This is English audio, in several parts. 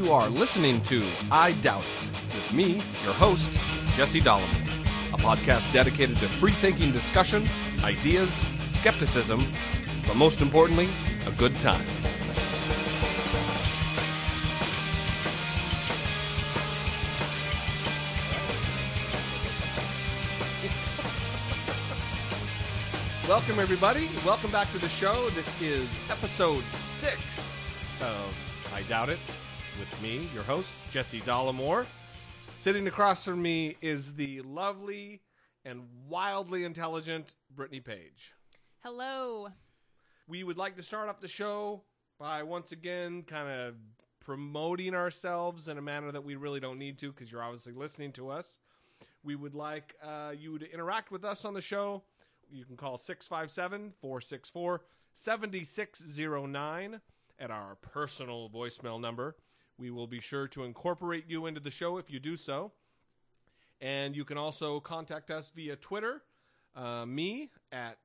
You are listening to I Doubt It with me, your host, Jesse Dollemore, a podcast dedicated to free thinking discussion, ideas, skepticism, but most importantly, a good time. Welcome, everybody. Welcome back to the show. This is episode six of I Doubt It with me, your host, Jesse Dollemore. Sitting across from me is the lovely and wildly intelligent Brittany Page. Hello. We would like to start off the show by once again kind of promoting ourselves in a manner that we really don't need to because you're obviously listening to us. We would like uh, you to interact with us on the show. You can call 657 464 7609 at our personal voicemail number. We will be sure to incorporate you into the show if you do so. And you can also contact us via Twitter, uh, me at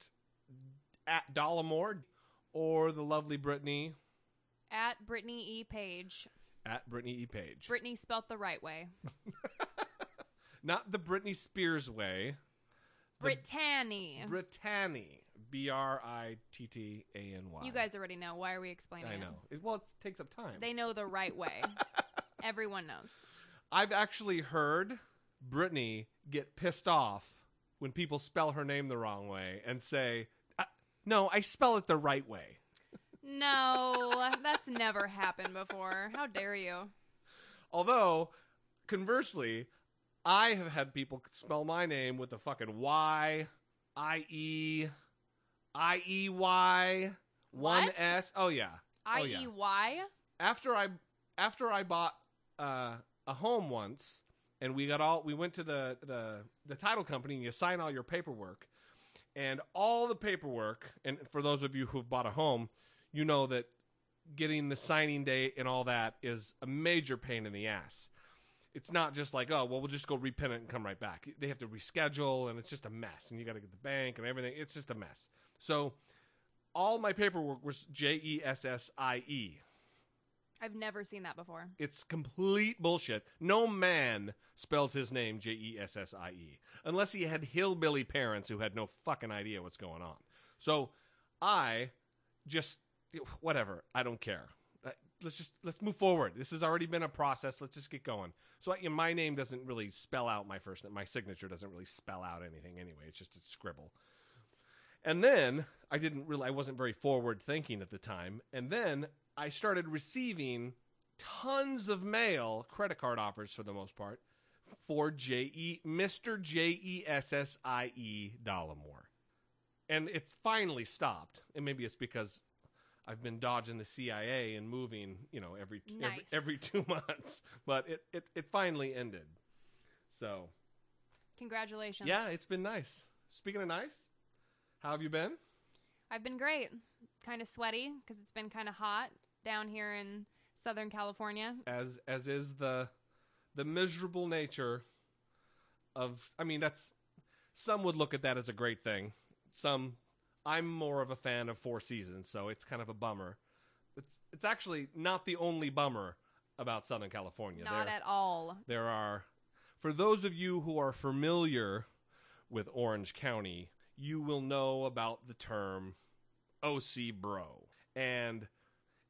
at Dollemore, or the lovely Brittany At Brittany E. Page. at Brittany E. Page. Brittany spelt the right way. Not the Britney Spears way. Brittany. Brittany. B R I T T A N Y. You guys already know. Why are we explaining that? I it? know. It, well, it takes up time. They know the right way. Everyone knows. I've actually heard Brittany get pissed off when people spell her name the wrong way and say, "Uh, "No, I spell it the right way." No, that's never happened before. How dare you? Although, conversely, I have had people spell my name with a fucking Y, I E, I E Y, one What? S. Oh yeah. I Oh, yeah. E Y? after I after I bought uh, a home once, and we got all we went to the the the title company and you sign all your paperwork, and all the paperwork. And for those of you who've bought a home, you know that getting the signing date and all that is a major pain in the ass. It's not just like oh well we'll just go repin it and come right back. They have to reschedule and it's just a mess. And you got to get the bank and everything. It's just a mess. So all my paperwork was J E S S I E. I've never seen that before. It's complete bullshit. No man spells his name J E S S I E unless he had hillbilly parents who had no fucking idea what's going on. So I just whatever. I don't care. Uh, Let's just let's move forward. This has already been a process. Let's just get going. So I, my name doesn't really spell out my first name. My signature doesn't really spell out anything anyway. It's just a scribble. And then I didn't really, I wasn't very forward thinking at the time. And then I started receiving tons of mail, credit card offers for the most part, for J E Mr. J E S S I E Dollemore. And it's finally stopped. And maybe it's because I've been dodging the CIA and moving, you know, every every, every two months. But it, it, it finally ended. So Congratulations. yeah, it's been nice. Speaking of nice, how have you been? I've been great. Kind of sweaty because it's been kind of hot down here in Southern California. As as is the the miserable nature of I mean that's some would look at that as a great thing. Some I'm more of a fan of Four Seasons, so it's kind of a bummer. It's it's actually not the only bummer about Southern California. Not there, at all. there are for those of you who are familiar with Orange County, you will know about the term OC bro. And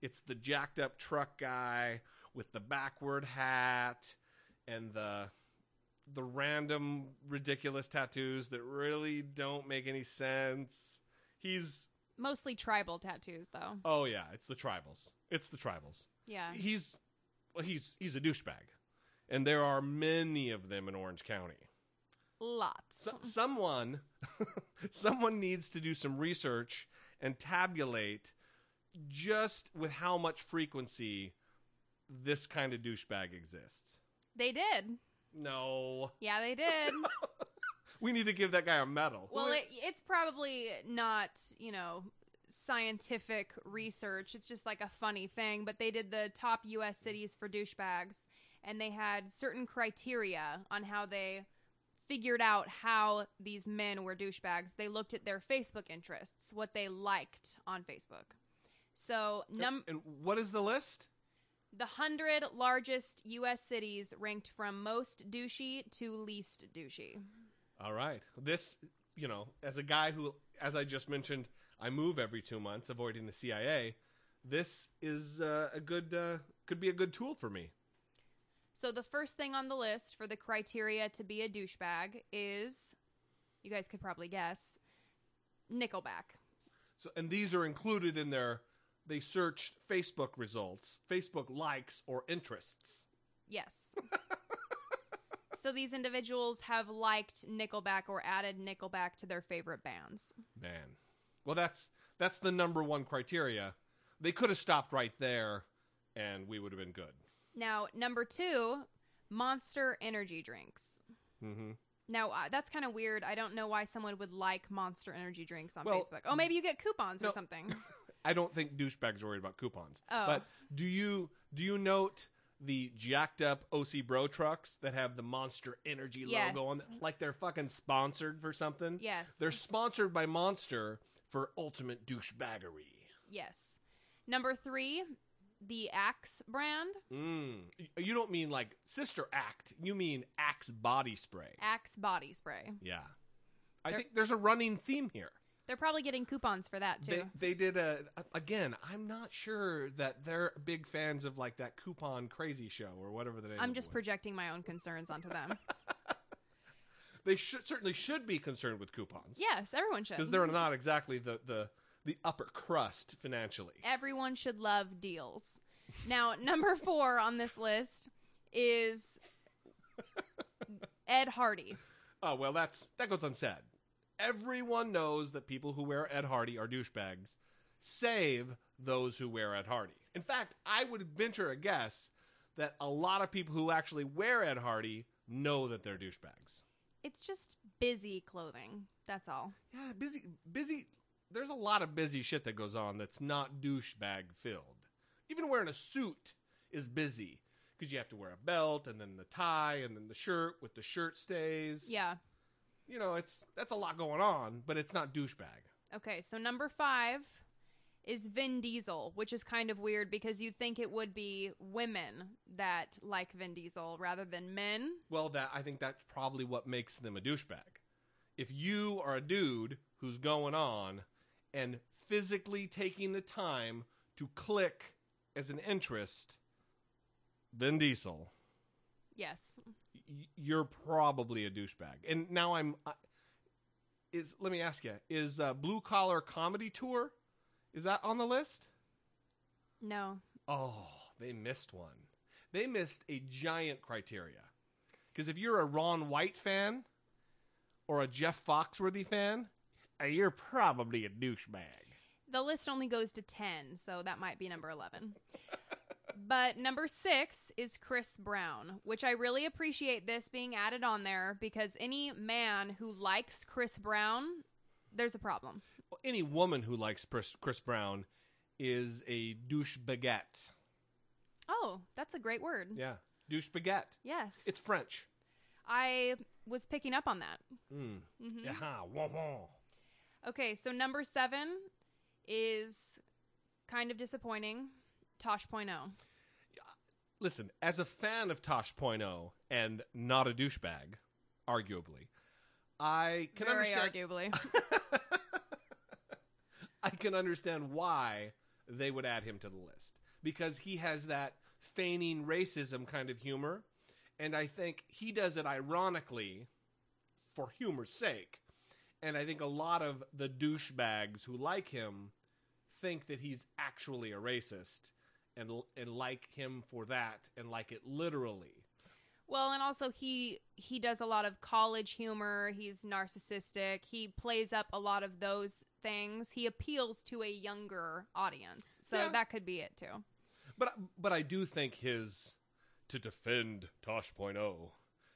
it's the jacked up truck guy with the backward hat and the the random ridiculous tattoos that really don't make any sense. He's Mostly tribal tattoos, though. oh yeah, it's the tribals. It's the tribals Yeah. he's well, he's he's a douchebag, and there are many of them in Orange County. Lots. So, someone, someone needs to do some research and tabulate just with how much frequency this kind of douchebag exists. they did. No, Yeah, they did. we need to give that guy a medal. well, it, it's probably not, you know, scientific research. It's just like a funny thing. But they did the top U.S. cities for douchebags, and they had certain criteria on how they figured out how these men were douchebags. They looked at their Facebook interests, what they liked on Facebook. So, num- and what is the list? the 100 largest U.S. cities ranked from most douchey to least douchey. All right. This, you know, as a guy who, as I just mentioned, I move every two months, avoiding the CIA. This is uh, a good, uh, could be a good tool for me. So the first thing on the list for the criteria to be a douchebag is, you guys could probably guess, Nickelback. So, and these are included in their. They searched Facebook results, Facebook likes or interests. Yes. so these individuals have liked Nickelback or added Nickelback to their favorite bands. Man, well, that's that's the number one criteria. They could have stopped right there, and we would have been good. Now, number two, Monster energy drinks. hmm Now uh, that's kind of weird. I don't know why someone would like Monster energy drinks on Well, Facebook. Oh, maybe you get coupons no. or something. I don't think douchebags are worried about coupons. Oh. But do you do you note the jacked up OC Bro trucks that have the Monster Energy Yes. logo on them? Like they're fucking sponsored for something? yes. They're sponsored by Monster for ultimate douchebaggery. Yes. Number three, the Axe brand. Mm. You don't mean like Sister Act. You mean Axe body spray. Axe body spray. Yeah. I They're- think there's a running theme here. They're probably getting coupons for that too. They, they did a again. I'm not sure that they're big fans of like that coupon crazy show or whatever the name. I'm just was. projecting my own concerns onto them. They should certainly should be concerned with coupons yes, everyone should. because they're not exactly the the the upper crust financially. Everyone should love deals. Now, number four on this list is Ed Hardy. Oh well, that's that goes unsaid. Everyone knows that people who wear Ed Hardy are douchebags, save those who wear Ed Hardy. In fact, I would venture a guess that a lot of people who actually wear Ed Hardy know that they're douchebags. It's just busy clothing. That's all. Yeah, busy, busy. There's a lot of busy shit that goes on that's not douchebag filled. Even wearing a suit is busy because you have to wear a belt and then the tie and then the shirt with the shirt stays. Yeah. you know, it's that's a lot going on, but it's not douchebag. Okay, so number five is Vin Diesel, which is kind of weird because you'd think it would be women that like Vin Diesel rather than men. Well, that I think that's probably what makes them a douchebag. If you are a dude who's going on and physically taking the time to click as an interest, Vin Diesel, Yes. y- you're probably a douchebag. And now I'm uh, is let me ask you, is uh, Blue Collar Comedy Tour is that on the list? No. Oh, they missed one. They missed a giant criteria. Because if you're a Ron White fan or a Jeff Foxworthy fan, you're probably a douchebag. The list only goes to 10, so that might be number 11. but number six is Chris Brown, which I really appreciate this being added on there because any man who likes Chris Brown, there's a problem. Well, any woman who likes Chris, Chris Brown is a douchebagette. Oh, that's a great word. Yeah, douchebagette. Yes. It's French. I was picking up on that. Mm. Mhm. Yeah, wah, wah. Okay, so number seven is kind of disappointing. Tosh.0. Listen, as a fan of Tosh.0 and not a douchebag, arguably, I can Very understand. arguably. I can understand why they would add him to the list because he has that feigning racism kind of humor, and I think he does it ironically for humor's sake. And I think a lot of the douchebags who like him think that he's actually a racist and and like him for that and like it literally. Well, and also he he does a lot of college humor. He's narcissistic. He plays up a lot of those things. He appeals to a younger audience. So Yeah. that could be it too. But but I do think his to defend Tosh.0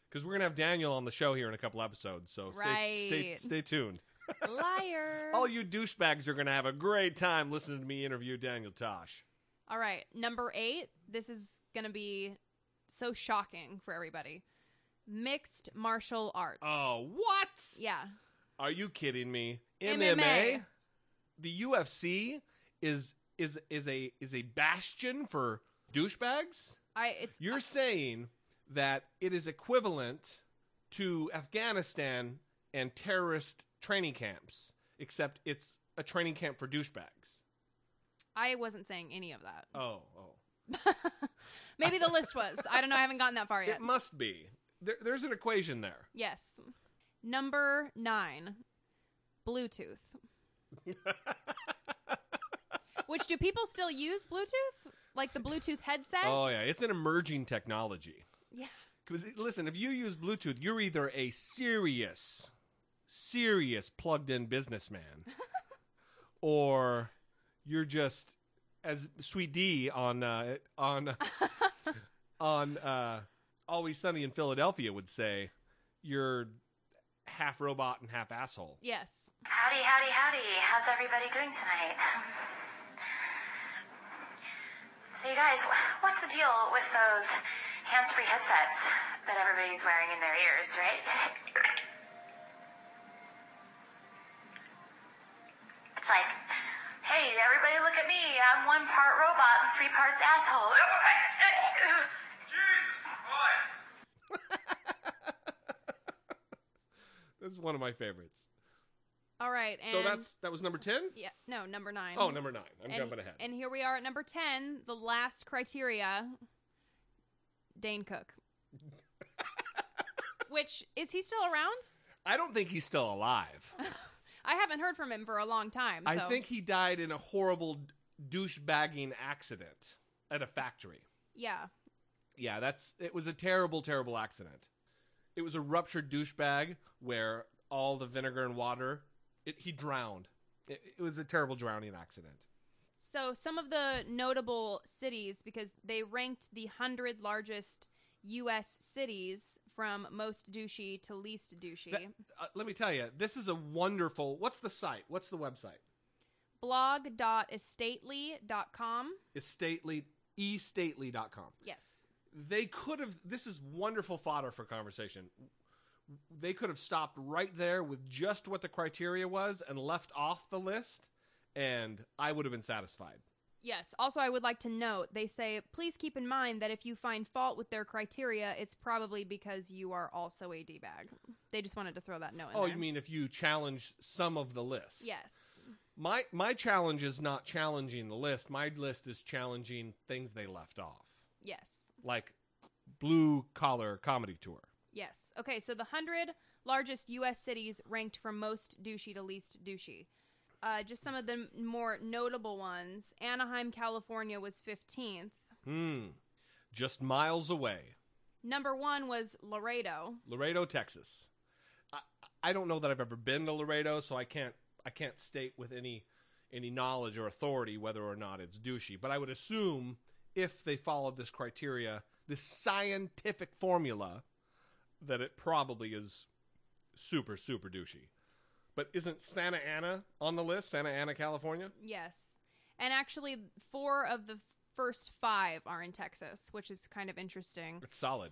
because we're gonna have Daniel on the show here in a couple episodes. So stay stay Right. stay tuned. Liar. All you douchebags are gonna have a great time listening to me interview Daniel Tosh. All right, number 8. This is going to be so shocking for everybody. Mixed martial arts. Oh what? Yeah. Are you kidding me? MMA? The UFC is is is a is a bastion for douchebags? I it's You're saying that it is equivalent to Afghanistan and terrorist training camps, except it's a training camp for douchebags. I wasn't saying any of that. Oh, oh. Maybe the list was. I don't know. I haven't gotten that far yet. It must be. There, there's an equation there. Yes. Number nine, Bluetooth. Which do people still use Bluetooth? Like the Bluetooth headset? oh, yeah. It's an emerging technology. Yeah. Because listen, if you use Bluetooth, you're either a serious, serious plugged-in businessman, or you're just as Sweet Dee on uh, on on uh, Always Sunny in Philadelphia would say, you're half robot and half asshole. Yes. Howdy, howdy, howdy. How's everybody doing tonight? So, you guys, what's the deal with those hands free headsets that everybody's wearing in their ears, right? It's like, hey, everybody look at me. I'm one part robot and three parts asshole. That's one of my favorites. All right. And so that's that was number ten. yeah. No, number nine. Oh, number nine. I'm and, jumping ahead. And here we are at number ten. The last criteria. Dane Cook. Which is he still around? I don't think he's still alive. I haven't heard from him for a long time. I so- think he died in a horrible douchebagging accident at a factory. Yeah. Yeah, that's it was a terrible, terrible accident. It was a ruptured douchebag where all the vinegar and water, it, he drowned. It, it was a terrible drowning accident. So some of the notable cities, because they ranked the hundred largest U.S. cities from most douchey to least douchey. That- uh, let me tell you, this is a wonderful. What's the site? What's the website? Blog.estately.com. Estately, estately.com. Yes. they could have this is wonderful fodder for conversation they could have stopped right there with just what the criteria was and left off the list and i would have been satisfied Yes. Also, I would like to note they say, please keep in mind that if you find fault with their criteria, it's probably because you are also a D bag. They just wanted to throw that note in oh there. you mean if you challenge some of the list Yes. my my challenge is not challenging the list my list is challenging things they left off Yes. like blue collar comedy tour Yes. Okay, so the 100 largest U.S. cities ranked from most douchey to least douchey. Uh, just some of the more notable ones. Anaheim, California was 15th. hmm just miles away Number one was Laredo. Laredo, Texas. I, I don't know that I've ever been to Laredo, so I can't I can't state with any any knowledge or authority whether or not it's douchey. But I would assume if they followed this criteria, this scientific formula, that it probably is super super douchey. But isn't Santa Ana on the list? Santa Ana, California. Yes. And actually, four of the first five are in Texas, which is kind of interesting. It's solid.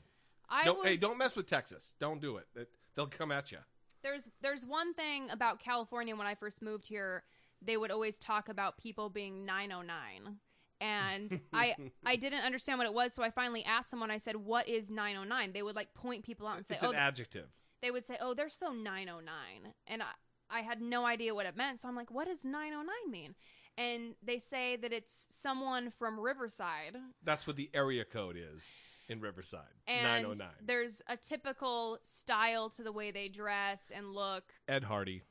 I no, was, hey, don't mess with Texas. Don't do it. it they'll come at you. There's there's one thing about California when I first moved here, they would always talk about people being 909. And I I didn't understand what it was, so I finally asked someone. I said, "What is 909?" They would like point people out and say, It's "Oh, an adjective. they would say, "Oh, they're so 909," and I I had no idea what it meant. So I'm like, "What does 909 mean?" And they say that it's someone from Riverside, That's what the area code is in Riverside. and 909. there's a typical style to the way they dress and look. Ed Hardy.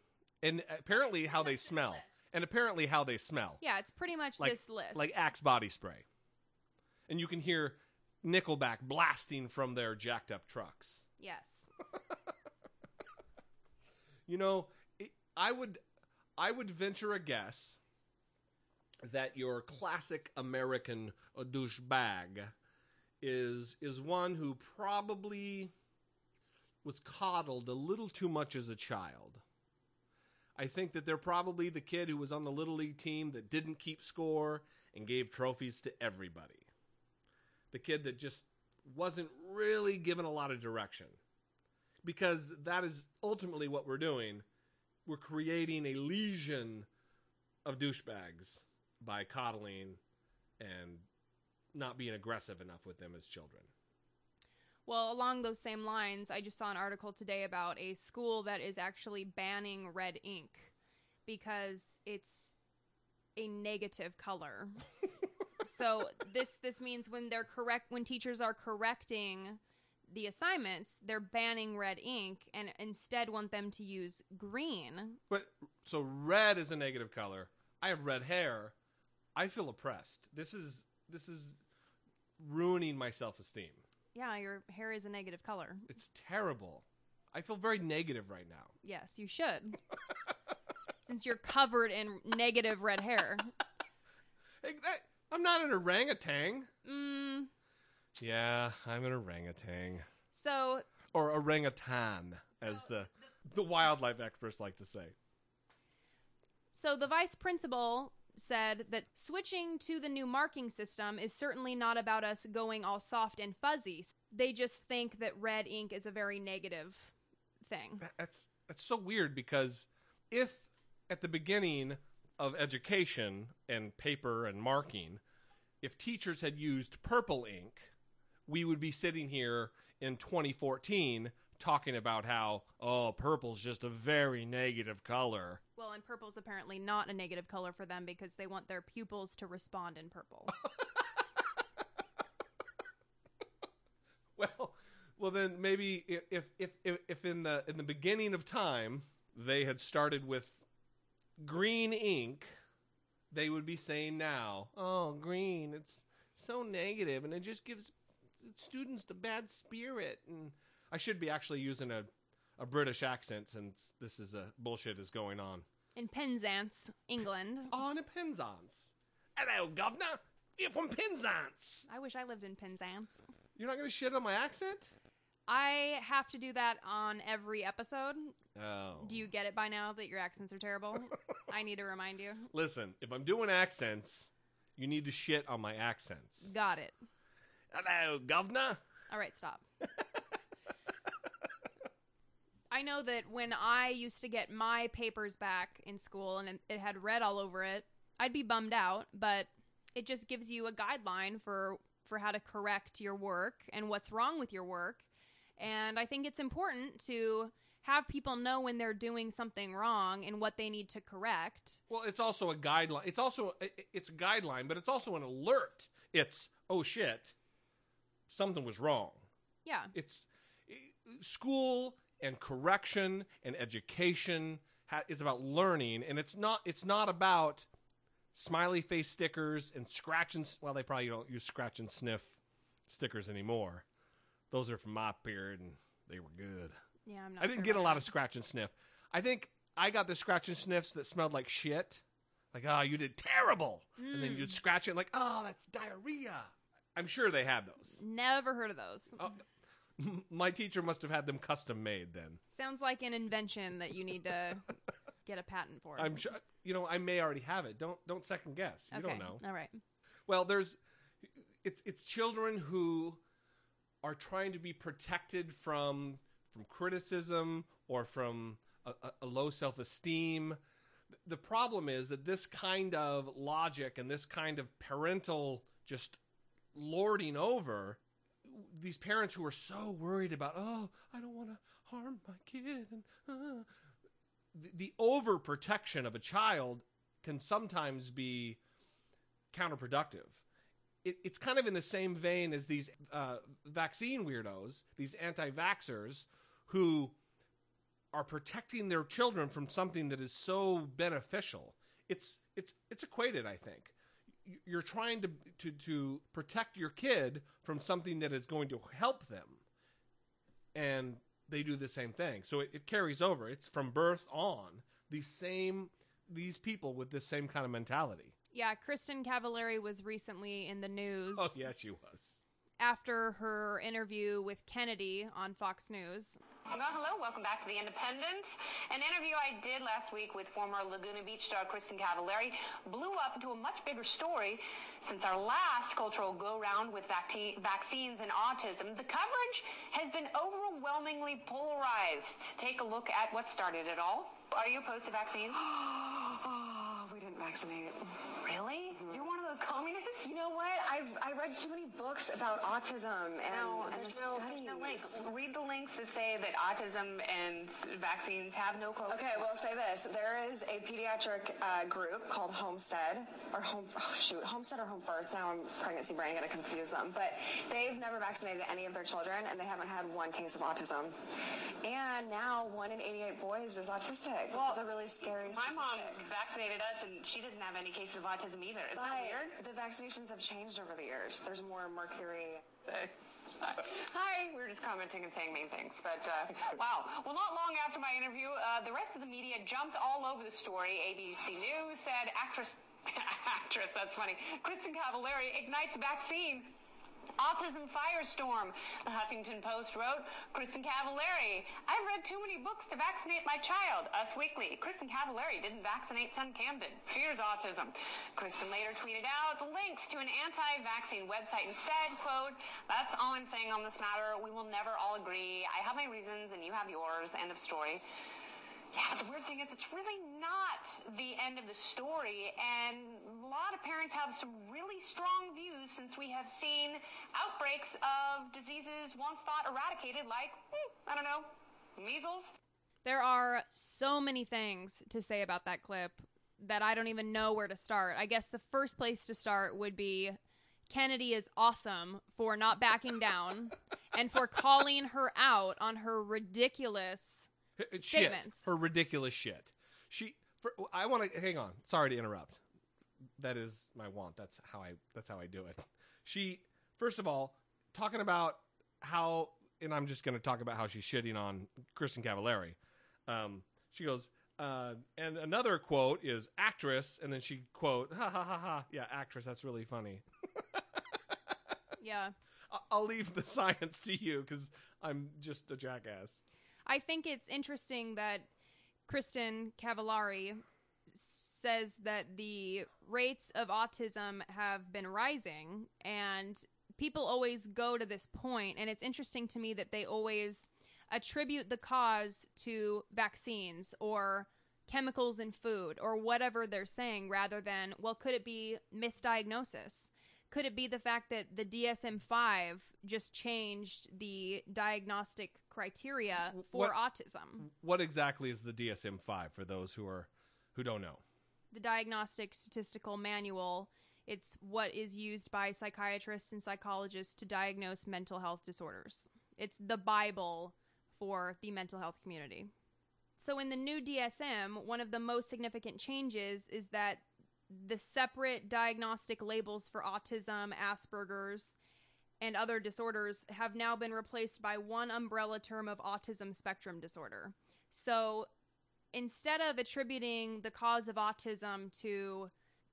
And apparently how they smell. list. And apparently how they smell. Yeah, it's pretty much Like, this list. Like Axe body spray. And you can hear Nickelback blasting from their jacked up trucks. Yes. You know, I would I would venture a guess that your classic American douchebag is is one who probably was coddled a little too much as a child. I think that they're probably the kid who was on the little league team that didn't keep score and gave trophies to everybody. The kid that just wasn't really given a lot of direction. Because that is ultimately what we're doing. We're creating a legion of douchebags by coddling and not being aggressive enough with them as children. Well, along those same lines, I just saw an article today about a school that is actually banning red ink because it's a negative color. so this this means when they're correct when teachers are correcting the assignments, they're banning red ink and instead want them to use green. But so red is a negative color. I have red hair. I feel oppressed. This is this is ruining my self-esteem. Yeah, your hair is a negative color. It's terrible. I feel very negative right now. Yes, you should. Since you're covered in negative red hair. Hey, that- I'm not an orangutan. Mm, Yeah, I'm an orangutan. so Or orangutan, as the the wildlife experts like to say. So the vice principal said that switching to the new marking system is certainly not about us going all soft and fuzzy. They just think that red ink is a very negative thing. That's that's so weird because if at the beginning of education and paper and marking, if teachers had used purple ink, we would be sitting here in 2014 talking about how oh purple's just a very negative color. Well, and purple's apparently not a negative color for them because they want their pupils to respond in purple. Well, well then maybe if if if, if in the in the beginning of time they had started with green ink, they would be saying now, "Oh, green, it's so negative and it just gives students the bad spirit." And I should be actually using a a British accent since this is a bullshit is going on. in Penzance, England. On a Penzance. Hello, governor. You're from Penzance. I wish I lived in Penzance. You're not going to shit on my accent? I have to do that on every episode. Oh. Do you get it by now that your accents are terrible? I need to remind you. Listen, if I'm doing accents, you need to shit on my accents. Got it. Hello, governor. All right, stop. I know that when I used to get my papers back in school and it- had red all over it, I'd be bummed out, but it just gives you a guideline for for how to correct your work and what's wrong with your work. And I think it's important to have people know when they're doing something wrong and what they need to correct. Well, it's also a guideline. It's also it's a guideline, but it's also an alert. It's oh shit, something was wrong. Yeah. It's school and correction and education ha- is about learning, and it's not it's not about smiley face stickers and scratch and well, they probably don't use scratch and sniff stickers anymore. Those are from my period, and they were good. Yeah, I'm not I didn't sure get a lot that. of scratch and sniff. I think I got the scratch and sniffs that smelled like shit. Like, oh, you did terrible. And then Mm. you'd scratch it like, oh, that's diarrhea. I'm sure they had those. Never heard of those. Oh, my teacher must have had them custom made then. Sounds like an invention that you need to get a patent for. I'm sure you know, I may already have it. Don't don't second guess. You okay. don't know. All right. Well, there's it's it's children who are trying to be protected from from criticism or from a, a, a low self esteem. The problem is that this kind of logic and this kind of parental just lording over these parents who are so worried about oh I don't want to harm my kid and uh, the, the overprotection of a child can sometimes be counterproductive. It, it's kind of in the same vein as these uh, vaccine weirdos, these anti vaxxers who are protecting their children from something that is so beneficial. It's, it's, it's equated, I think. You're trying to to to protect your kid from something that is going to help them, and they do the same thing. So it, it carries over. It's from birth on these same these people with this same kind of mentality. Yeah, Kristin Cavallari was recently in the news Oh yeah, she was. after her interview with Kennedy on Fox News. Well, hello, welcome back to The Independents. An interview I did last week with former Laguna Beach star Kristin Cavallari blew up into a much bigger story since our last cultural go-round with vac- vaccines and autism. The coverage has been overwhelmingly polarized. Take a look at what started it all. Are you opposed to vaccines? Oh, we didn't vaccinate. really? You're one of those communists? You know what? I've I read too many books about autism and, No, and there's the no, there's no links. Read the links that say that autism and vaccines have no correlation. Okay, well, say this. There is a pediatric uh, group called Homestead, or Home, oh shoot, Homestead or Home First. Now I'm pregnancy brain, gonna confuse them. But they've never vaccinated any of their children, and they haven't had one case of autism. And now one in 88 boys is autistic, which is a really scary My mom vaccinated us, and she doesn't have any cases of autism either. Is that weird? The vaccinations have changed over the years. There's more mercury. Hi, we were just commenting and saying mean things, but uh, wow. Well, not long after my interview, uh, the rest of the media jumped all over the story. ABC News said actress, actress, that's funny, Kristin Cavallari ignites vaccine. Autism firestorm. The Huffington Post wrote, Kristin Cavallari, I've read too many books to vaccinate my child. Us Weekly, Kristin Cavallari didn't vaccinate son Camden. Fears autism. Kristin later tweeted out links to an anti-vaccine website and said, quote, that's all I'm saying on this matter. We will never all agree. I have my reasons and you have yours. End of story. Yeah, the weird thing is it's really not the end of the story, and lot of parents have some really strong views since we have seen outbreaks of diseases once thought eradicated, like, hmm, I don't know, measles. There are so many things to say about that clip that I don't even know where to start. I guess the first place to start would be Kennedy is awesome for not backing down and for calling her out on her ridiculous. Shit. Statements. Her ridiculous shit. She. For, I want to hang on. Sorry to interrupt. That is my want. That's how I. That's how I do it. She. First of all, talking about how, and I'm just going to talk about how she's shitting on Kristin Cavallari. Um, she goes, uh, and another quote is actress, and then she quote, ha ha ha ha, yeah, actress. That's really funny. Yeah. I'll leave the science to you because I'm just a jackass. I think it's interesting that Kristin Cavallari says that the rates of autism have been rising and people always go to this point and it's interesting to me that they always attribute the cause to vaccines or chemicals in food or whatever they're saying rather than well could it be misdiagnosis could it be the fact that the DSM-5 just changed the diagnostic criteria for What- autism? What exactly is the DSM five for those who are who don't know? The Diagnostic Statistical Manual. It's what is used by psychiatrists and psychologists to diagnose mental health disorders. It's the Bible for the mental health community. So, in the new DSM, one of the most significant changes is that the separate diagnostic labels for autism, Asperger's, and other disorders have now been replaced by one umbrella term of autism spectrum disorder. So, instead of attributing the cause of autism to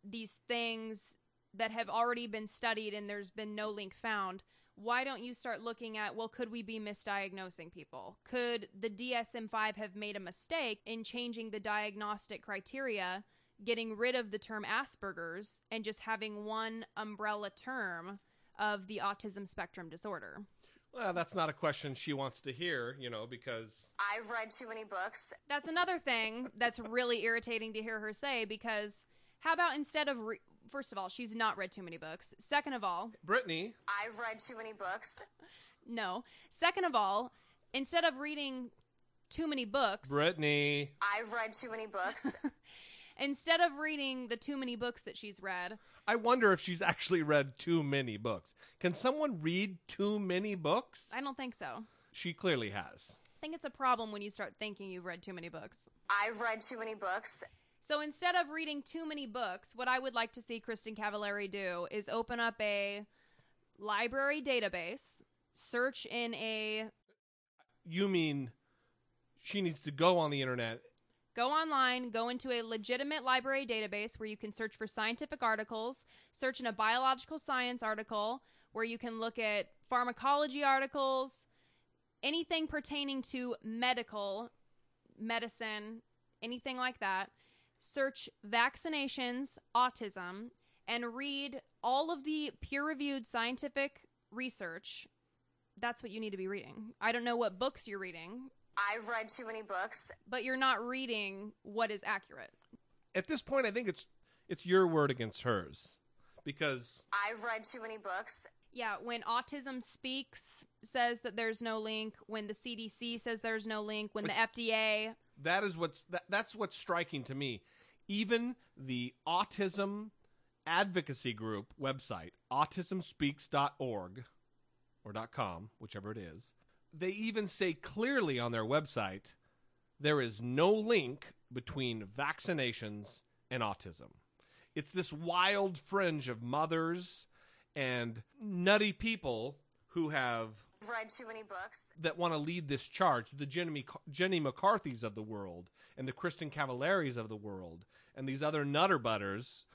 these things that have already been studied and there's been no link found, why don't you start looking at well, could we be misdiagnosing people? Could the DSM 5 have made a mistake in changing the diagnostic criteria, getting rid of the term Asperger's, and just having one umbrella term of the autism spectrum disorder? Well, that's not a question she wants to hear, you know, because I've read too many books. That's another thing that's really irritating to hear her say because how about instead of re- first of all, she's not read too many books. Second of all, Brittany, I've read too many books. no. Second of all, instead of reading too many books, Brittany, I've read too many books. instead of reading the too many books that she's read, I wonder if she's actually read too many books. Can someone read too many books? I don't think so. She clearly has. I think it's a problem when you start thinking you've read too many books. I've read too many books. So instead of reading too many books, what I would like to see Kristin Cavallari do is open up a library database, search in a You mean she needs to go on the internet? Go online, go into a legitimate library database where you can search for scientific articles, search in a biological science article where you can look at pharmacology articles, anything pertaining to medical, medicine, anything like that. Search vaccinations, autism, and read all of the peer reviewed scientific research. That's what you need to be reading. I don't know what books you're reading, I've read too many books. but you're not reading what is accurate. At this point, I think it's it's your word against hers because I've read too many books. Yeah, when Autism Speaks says that there's no link, when the CDC says there's no link, when Which- the FDA, that is what's that, that's what's striking to me. Even the autism advocacy group website, autismspeaks.org or .com, whichever it is, they even say clearly on their website there is no link between vaccinations and autism. It's this wild fringe of mothers and nutty people who have read too many books. that want to lead this charge the Jenny, Jenny McCarthy's of the world and the Kristin Cavallari's of the world and these other nutter butters,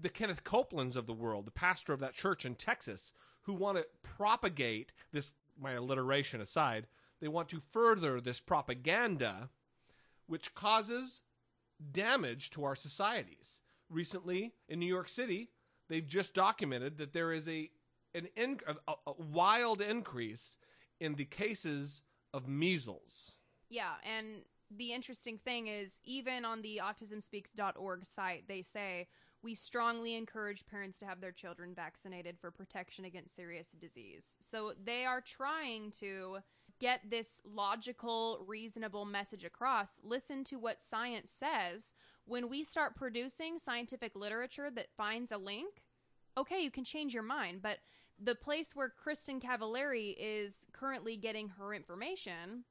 the Kenneth Copelands of the world, the pastor of that church in Texas, who want to propagate this, my alliteration aside, they want to further this propaganda which causes damage to our societies. Recently in New York City, they've just documented that there is a an in, a, a wild increase in the cases of measles. yeah, and the interesting thing is even on the autismspeaks.org site, they say we strongly encourage parents to have their children vaccinated for protection against serious disease. So they are trying to get this logical, reasonable message across. Listen to what science says. When we start producing scientific literature that finds a link, okay, you can change your mind. But the place where Kristin Cavallari is currently getting her information,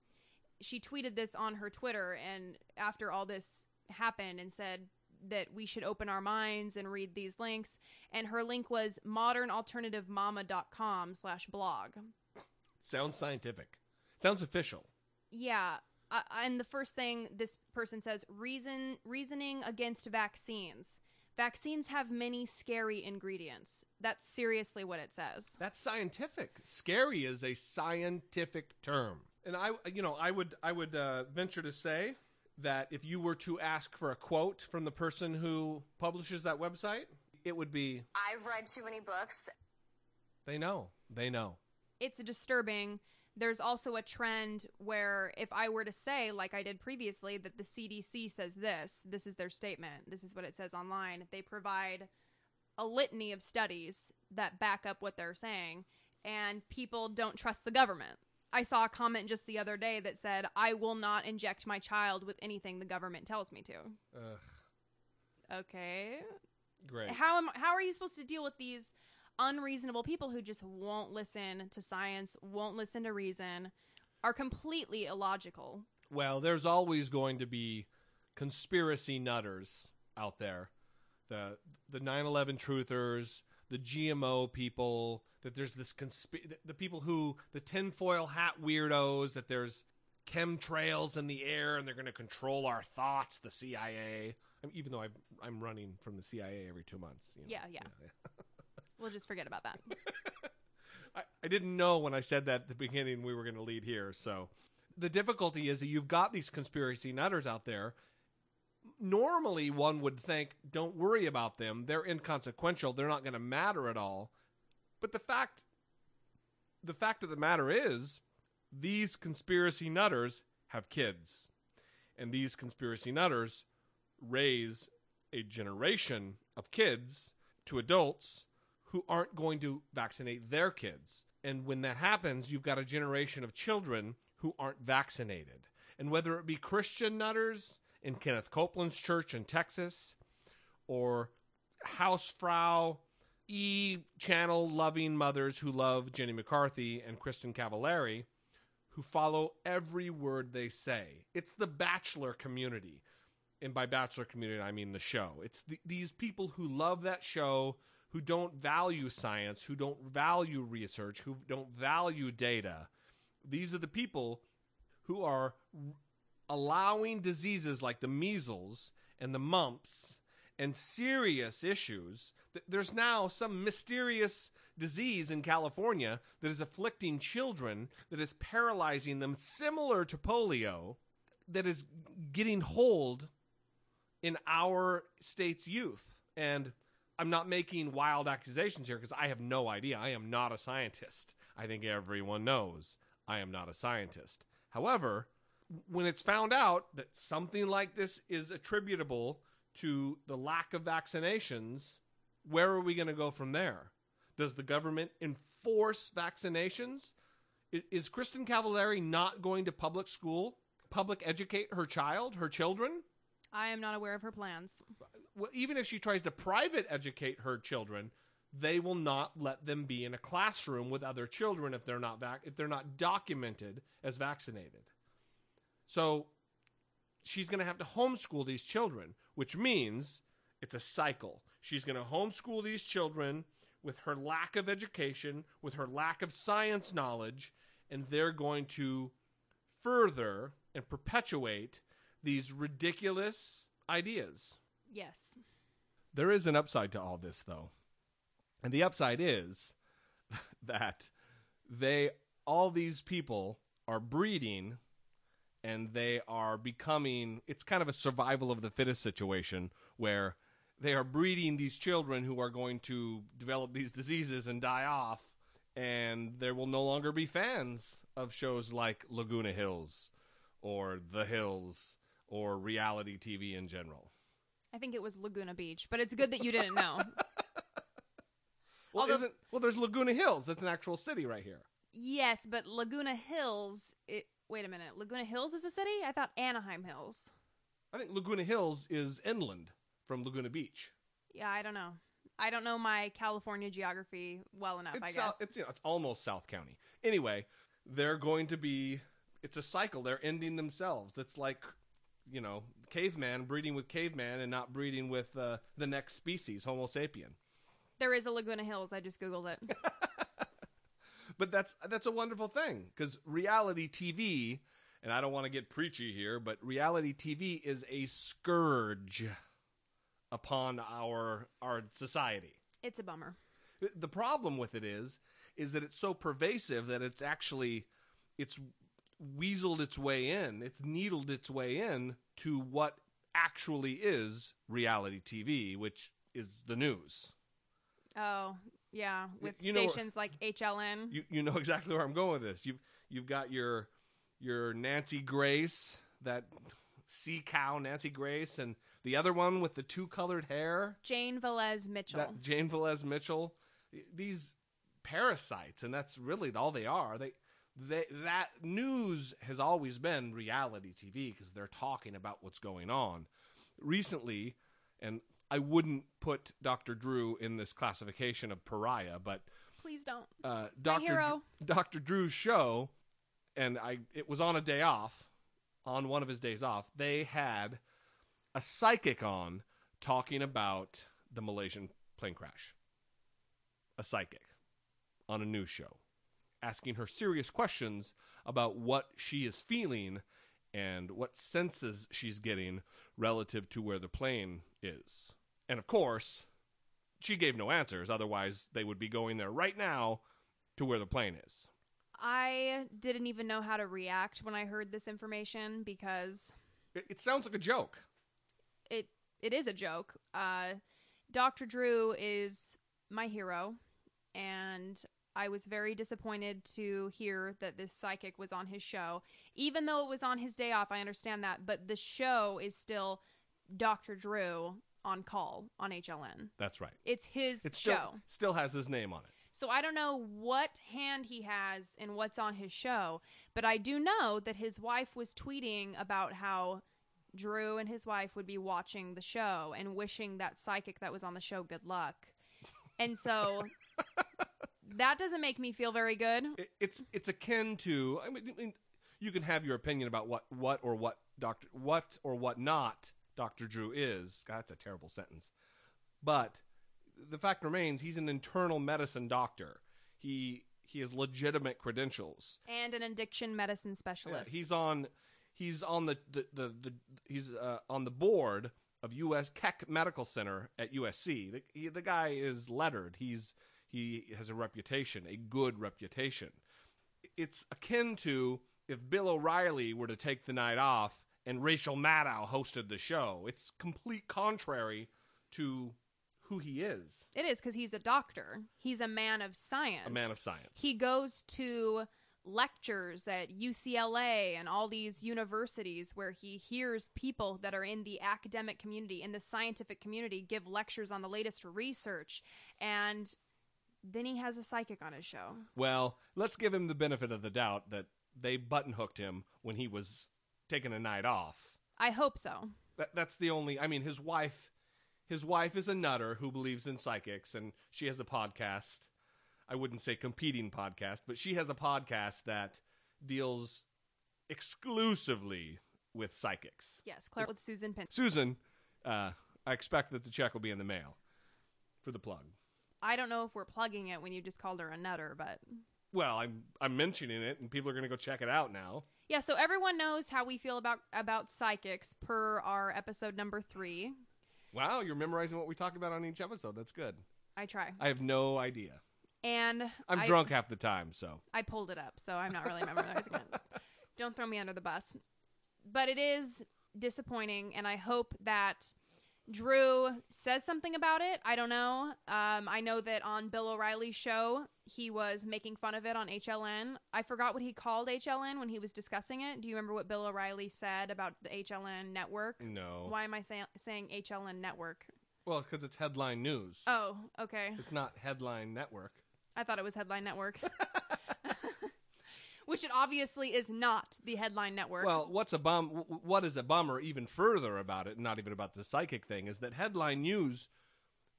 she tweeted this on her Twitter, and after all this happened, and said that we should open our minds and read these links. And her link was modernalternativemama.com slash blog. Sounds scientific. Sounds official. Yeah. Uh, and the first thing this person says reason reasoning against vaccines. Vaccines have many scary ingredients. That's seriously what it says. That's scientific. Scary is a scientific term. And I you know, I would I would uh, venture to say that if you were to ask for a quote from the person who publishes that website, it would be I've read too many books. they know. They know. It's disturbing. There's also a trend where if I were to say, like I did previously, that the CDC says this, this is their statement, this is what it says online, they provide a litany of studies that back up what they're saying, and people don't trust the government. I saw a comment just the other day that said, I will not inject my child with anything the government tells me to. Ugh, Okay. great. How am how are you supposed to deal with these unreasonable people who just won't listen to science, won't listen to reason, are completely illogical? Well, there's always going to be conspiracy nutters out there. The the 9/11 truthers, the GMO people, that there's this consp- the people who the tinfoil hat weirdos that there's chemtrails in the air and they're going to control our thoughts, the CIA. I mean, even though I'm I'm running from the CIA every 2 months, you know. Yeah, yeah. We'll just forget about that. I, I didn't know when I said that at the beginning we were going to lead here. So the difficulty is that you've got these conspiracy nutters out there. Normally, one would think, don't worry about them. They're inconsequential. They're not going to matter at all. But the fact, the fact of the matter is, these conspiracy nutters have kids, and these conspiracy nutters raise a generation of kids to adults who aren't going to vaccinate their kids. And when that happens, you've got a generation of children who aren't vaccinated. And whether it be Christian nutters in Kenneth Copeland's church in Texas or Hausfrau E channel loving mothers who love Jenny McCarthy and Kristin Cavallari who follow every word they say. It's the bachelor community. and by bachelor community I mean the show. It's the, these people who love that show, who don't value science, who don't value research, who don't value data. These are the people who are allowing diseases like the measles and the mumps and serious issues. Th- There's now some mysterious disease in California that is afflicting children, that is paralyzing them, similar to polio, that is getting hold in our state's youth. And I'm not making wild accusations here because I have no idea. I am not a scientist. I think everyone knows I am not a scientist. However, when it's found out that something like this is attributable to the lack of vaccinations, where are we going to go from there? Does the government enforce vaccinations? Is Kristin Cavallari not going to public school, public educate her child, her children? I am not aware of her plans. well, even if she tries to private educate her children, they will not let them be in a classroom with other children if they're not vac- if they're not documented as vaccinated. So she's going to have to homeschool these children, which means it's a cycle. She's going to homeschool these children with her lack of education, with her lack of science knowledge, and they're going to further and perpetuate these ridiculous ideas. Yes. There is an upside to all this, though. And the upside is that they, all these people are breeding and they are becoming, it's kind of a survival of the fittest situation where they are breeding these children who are going to develop these diseases and die off. And there will no longer be fans of shows like Laguna Hills or The Hills or reality TV in general. I think it was Laguna Beach, but it's good that you didn't know. Well, Although- isn't well? There's Laguna Hills. That's an actual city right here. yes, but Laguna Hills. It, wait a minute. Laguna Hills is a city? I thought Anaheim Hills. I think Laguna Hills is inland from Laguna Beach. Yeah, I don't know. I don't know my California geography well enough. I guess. South, it's you know, it's almost South County. Anyway, they're going to be. It's a cycle. They're ending themselves. That's like, you know, caveman breeding with caveman and not breeding with uh, the next species, Homo sapien. there is a Laguna Hills. I just googled it. but that's that's a wonderful thing because reality TV, and I don't want to get preachy here, but reality TV is a scourge upon our our society. it's a bummer. The problem with it is is that it's so pervasive that it's actually it's weaseled its way in, it's needled its way in to what actually is reality TV, which is the news. Oh, yeah, with you know- stations like HLN. you you know exactly where I'm going with this. You've you've got your your Nancy Grace, that sea cow Nancy Grace, and the other one with the two colored hair, Jane Velez Mitchell. that Jane Velez Mitchell. These parasites, and that's really all they are. They they that news has always been reality TV because they're talking about what's going on. Recently, and I wouldn't put Dr. Drew in this classification of pariah, but Please don't. uh, Dr. hero. Dr. Dr. Drew's show, and I it was on a day off, on one of his days off. They had a psychic on talking about the Malaysian plane crash. A psychic on a news show, asking her serious questions about what she is feeling and what senses she's getting relative to where the plane is. And of course, she gave no answers, otherwise, they would be going there right now to where the plane is. I didn't even know how to react when I heard this information because It, it sounds like a joke. it it is a joke. Uh, Dr. Drew is my hero, and I was very disappointed to hear that this psychic was on his show. Even though it was on his day off, I understand that, but the show is still Dr. Drew on call on HLN. That's right. It's his It still, show. still has his name on it. So I don't know what hand he has in what's on his show, but I do know that his wife was tweeting about how Drew and his wife would be watching the show and wishing that psychic that was on the show good luck. And so that doesn't make me feel very good. it. It's it's akin to. I mean, I mean, you can have your opinion about what what or what doctor what or what not Dr. Drew is. God, that's a terrible sentence. But the fact remains he's an internal medicine doctor. He he has legitimate credentials. And an addiction medicine Yeah, specialist. he's on he's on the the, the, the he's uh, on the board of US Keck Medical Center at USC. The, he, the guy is lettered. He's he has a reputation, a good reputation. It's akin to if Bill O'Reilly were to take the night off and Rachel Maddow hosted the show. It's complete contrary to who he is. It is because he's a doctor. He's a man of science. A man of science. He goes to lectures at UCLA and all these universities where he hears people that are in the academic community, in the scientific community, give lectures on the latest research. And then he has a psychic on his show. Well, let's give him the benefit of the doubt that they button hooked him when he was taking a night off. I hope so. That, that's the only. I mean, his wife, his wife is a nutter who believes in psychics, and she has a podcast. I wouldn't say competing podcast, but she has a podcast that deals exclusively with psychics. Yes, Claire with Susan Pin. Susan, uh, I expect that the check will be in the mail for the plug. I don't know if we're plugging it when you just called her a nutter, but Well, I'm I'm mentioning it, and people are going to go check it out now. Yeah. So everyone knows how we feel about about psychics per our episode number three. Wow, you're memorizing what we talk about on each episode. That's good. I try, I have no idea. and I'm I- drunk half the time, so I pulled it up, so I'm not really memorizing it. Don't throw me under the bus. But it is disappointing, and I hope that Drew says something about it. I don't know. Um, I know that on Bill O'Reilly's show, he was making fun of it on HLN. I forgot what he called HLN when he was discussing it. Do you remember what Bill O'Reilly said about the HLN network? no. Why am I say- saying HLN network? Well, because it's headline news. Oh, okay. It's not headline network. I thought it was Headline Network. Which it obviously is not the Headline Network. Well, what's a bum? What is a bummer? Even further about it, not even about the psychic thing, is that headline news.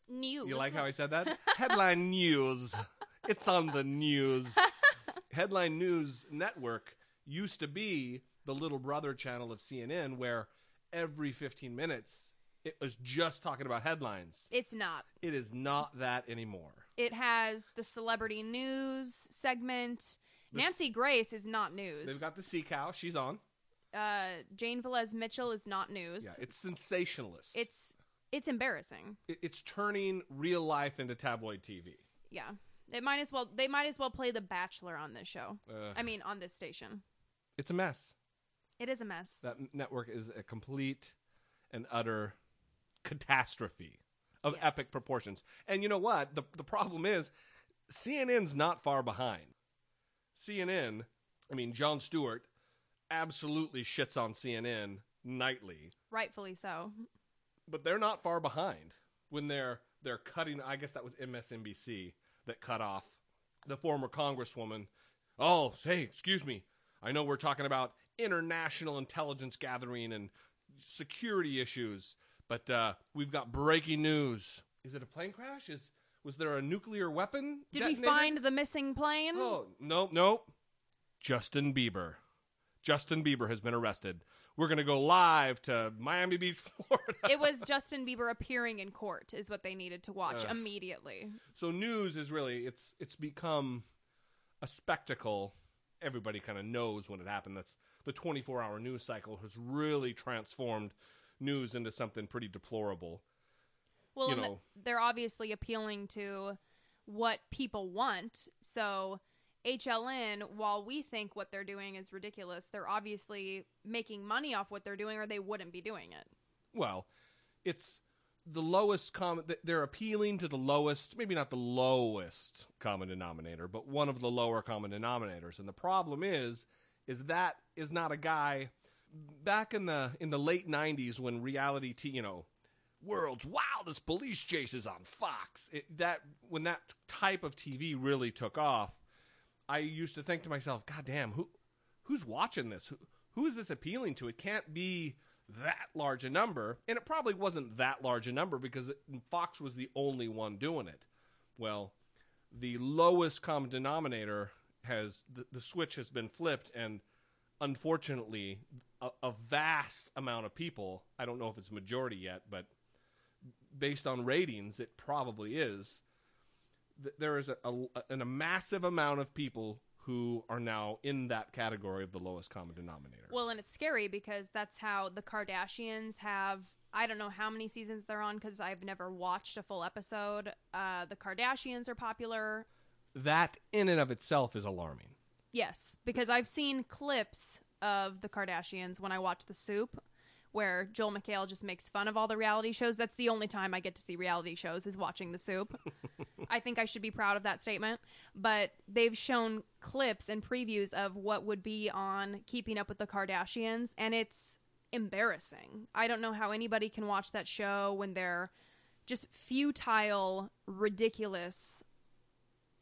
news. You like how I said that? headline news. It's on the news. headline news network used to be the little brother channel of CNN, where every 15 minutes it was just talking about headlines. It's not. It is not that anymore. It has the celebrity news segment. The s- Nancy Grace is not news. They've got the sea cow. She's on. uh, Jane Velez Mitchell is not news. Yeah, it's sensationalist. it's it's embarrassing. It- it's turning real life into tabloid TV. Yeah, it might as well. They might as well play The Bachelor on this show. Ugh. I mean, on this station. It's a mess. It is a mess. That network is a complete and utter catastrophe of Yes. epic proportions. And you know what? The the problem is CNN's not far behind. CNN, I mean Jon Stewart absolutely shits on CNN nightly, Rightfully so. but they're not far behind when they're they're cutting I guess that was MSNBC that cut off the former congresswoman. Oh, hey, excuse me. I know we're talking about international intelligence gathering and security issues, but uh, we've got breaking news. Is it a plane crash? Is was there a nuclear weapon? Did we find the missing plane? Oh, nope, nope. Justin Bieber. Justin Bieber has been arrested. We're going to go live to Miami Beach, Florida. it was Justin Bieber appearing in court, is what they needed to watch Ugh. immediately. So news is really it's it's become a spectacle. Everybody kind of knows when it happened. That's the 24-hour news cycle has really transformed news into something pretty deplorable. Well, you know. they're obviously appealing to what people want. So HLN, while we think what they're doing is ridiculous, they're obviously making money off what they're doing, or they wouldn't be doing it. Well, it's the lowest common. They're appealing to the lowest, maybe not the lowest common denominator, but one of the lower common denominators. And the problem is, is that is not a guy. Back in the in the late '90s, when reality, t- you know, world's wildest police chases on Fox, it, that when that type of TV really took off, I used to think to myself, God damn, who who's watching this? Who, who is this appealing to? It can't be that large a number. And it probably wasn't that large a number because it, Fox was the only one doing it. Well, the lowest common denominator has the, the switch has been flipped and unfortunately, a, a vast amount of people, I don't know if it's majority yet, but based on ratings, it probably is. th- There is a, a, an- a massive amount of people who are now in that category of the lowest common denominator. Well, and it's scary because that's how the Kardashians have. I don't know how many seasons they're on because I've never watched a full episode. Uh, the Kardashians are popular. that in and of itself is alarming. Yes, because I've seen clips of the Kardashians when I watch The Soup, where Joel McHale just makes fun of all the reality shows. That's the only time I get to see reality shows is watching The Soup. I think I should be proud of that statement. But they've shown clips and previews of what would be on Keeping Up with the Kardashians, and it's embarrassing. I don't know how anybody can watch that show when they're just futile, ridiculous,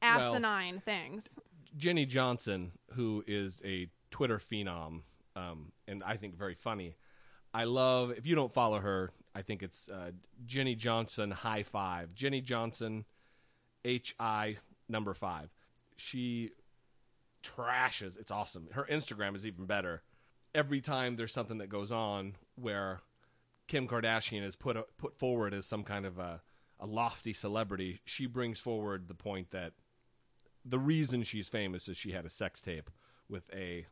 Well- asinine things. Jenny Johnson, who is a Twitter phenom, um, and I think very funny. I love if you don't follow her. I think it's uh, Jenny Johnson High Five. Jenny Johnson, H I number five. She trashes. It's awesome. Her Instagram is even better. Every time there's something that goes on where Kim Kardashian is put put forward as some kind of a, a lofty celebrity, she brings forward the point that the reason she's famous is she had a sex tape with a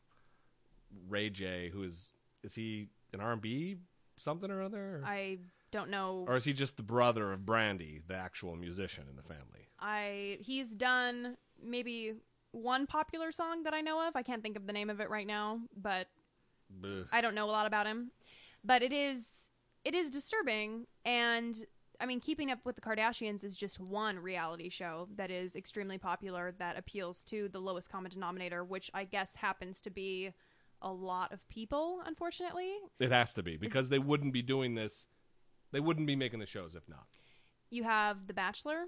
Ray J, who is is he an R and B something or other, or, I don't know. or is he just the brother of Brandy, the actual musician in the family? I he's done maybe one popular song that I know of. I can't think of the name of it right now, but Blech. I don't know a lot about him. But it is it is disturbing and I mean keeping up with the Kardashians is just one reality show that is extremely popular that appeals to the lowest common denominator, which I guess happens to be a lot of people, unfortunately. It has to be because they wouldn't be doing this. They wouldn't be making the shows if not. You have The Bachelor,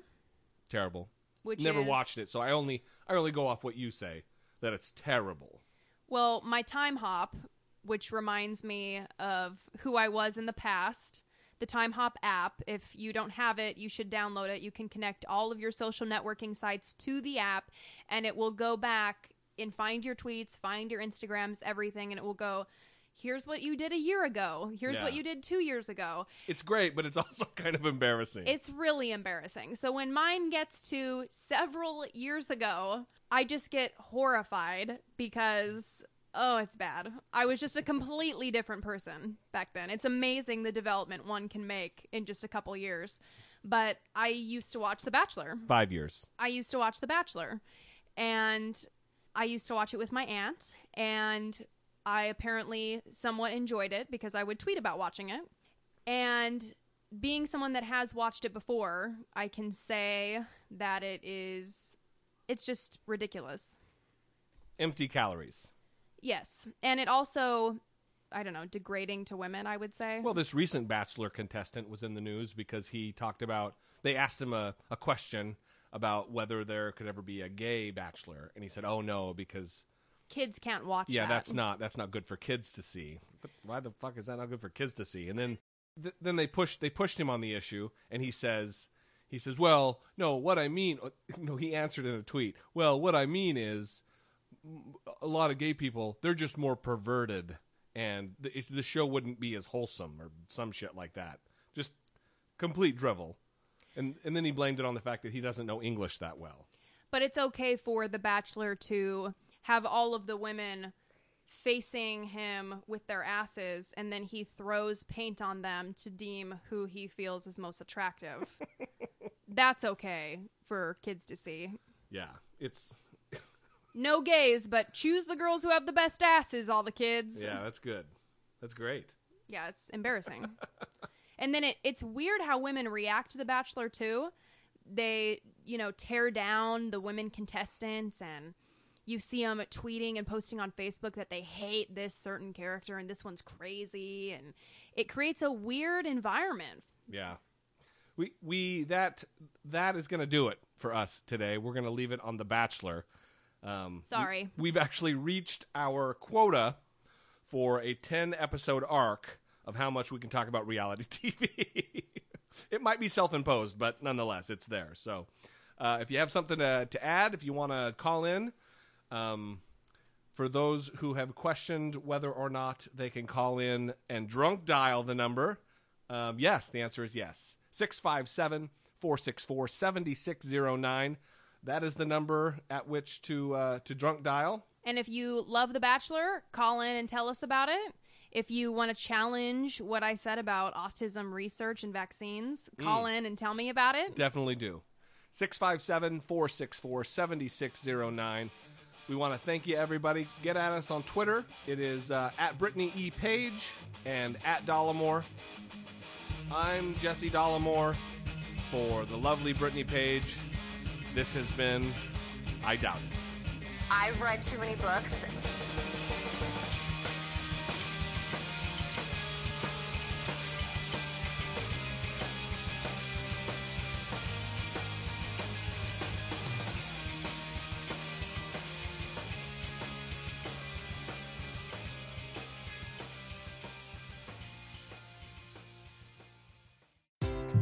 Terrible. which Never is, watched it, so I only I only go off what you say that it's terrible. Well, my timehop, which reminds me of who I was in the past, the Timehop app. If you don't have it, you should download it. You can connect all of your social networking sites to the app, and it will go back and find your tweets, find your Instagrams, everything, and it will go. Here's what you did a year ago. Here's what you did two years ago. It's great, but it's also kind of embarrassing. It's really embarrassing. So when mine gets to several years ago, I just get horrified because oh, it's bad. I was just a completely different person back then. It's amazing the development one can make in just a couple years. But I used to watch The Bachelor. Five years. I used to watch The Bachelor, and I used to watch it with my aunt, and I apparently somewhat enjoyed it because I would tweet about watching it. And being someone that has watched it before, I can say that it is it's just ridiculous. Empty calories. Yes. And it also I don't know, degrading to women, I would say. Well, this recent Bachelor contestant was in the news because he talked about. They asked him a, a question about whether there could ever be a gay Bachelor, and he said, "Oh no, because Kids can't watch yeah, that. that's not that's not good for kids to see." But why the fuck is that not good for kids to see? And then th- then they pushed they pushed him on the issue, and he says he says, "Well, no, what I mean, no." He answered in a tweet. Well, what I mean is, a lot of gay people they're just more perverted and the, the show wouldn't be as wholesome or some shit like that just complete drivel and and then he blamed it on the fact that he doesn't know english that well. But it's okay for the bachelor to have all of the women facing him with their asses and then he throws paint on them to deem who he feels is most attractive. That's okay for kids to see. Yeah it's no gays but choose the girls who have the best asses all the kids. Yeah that's good. That's great. Yeah it's embarrassing and then it, it's weird how women react to the bachelor too. They you know tear down the women contestants and you see them tweeting and posting on facebook that they hate this certain character and this one's crazy and it creates a weird environment. Yeah. We we that that is going to do it for us today. We're going to leave it on the bachelor. Um Sorry. we, we've actually reached our quota for a 10 episode arc of how much we can talk about reality tv it might be self-imposed but nonetheless it's there so uh, if you have something to, to add if you want to call in um, for those who have questioned whether or not they can call in and drunk dial the number, um, yes, the answer is yes. 657 464 7609. That is the number at which to uh, to drunk dial. And if you love The Bachelor, call in and tell us about it. If you want to challenge what I said about autism research and vaccines, call Mm. in and tell me about it. Definitely do. 657 464 7609. We want to thank you, everybody. Get at us on Twitter. It is uh, at Brittany E. Page and at Dollemore. I'm Jesse Dollemore for the lovely Brittany Page. This has been I Doubt It. I've read too many books.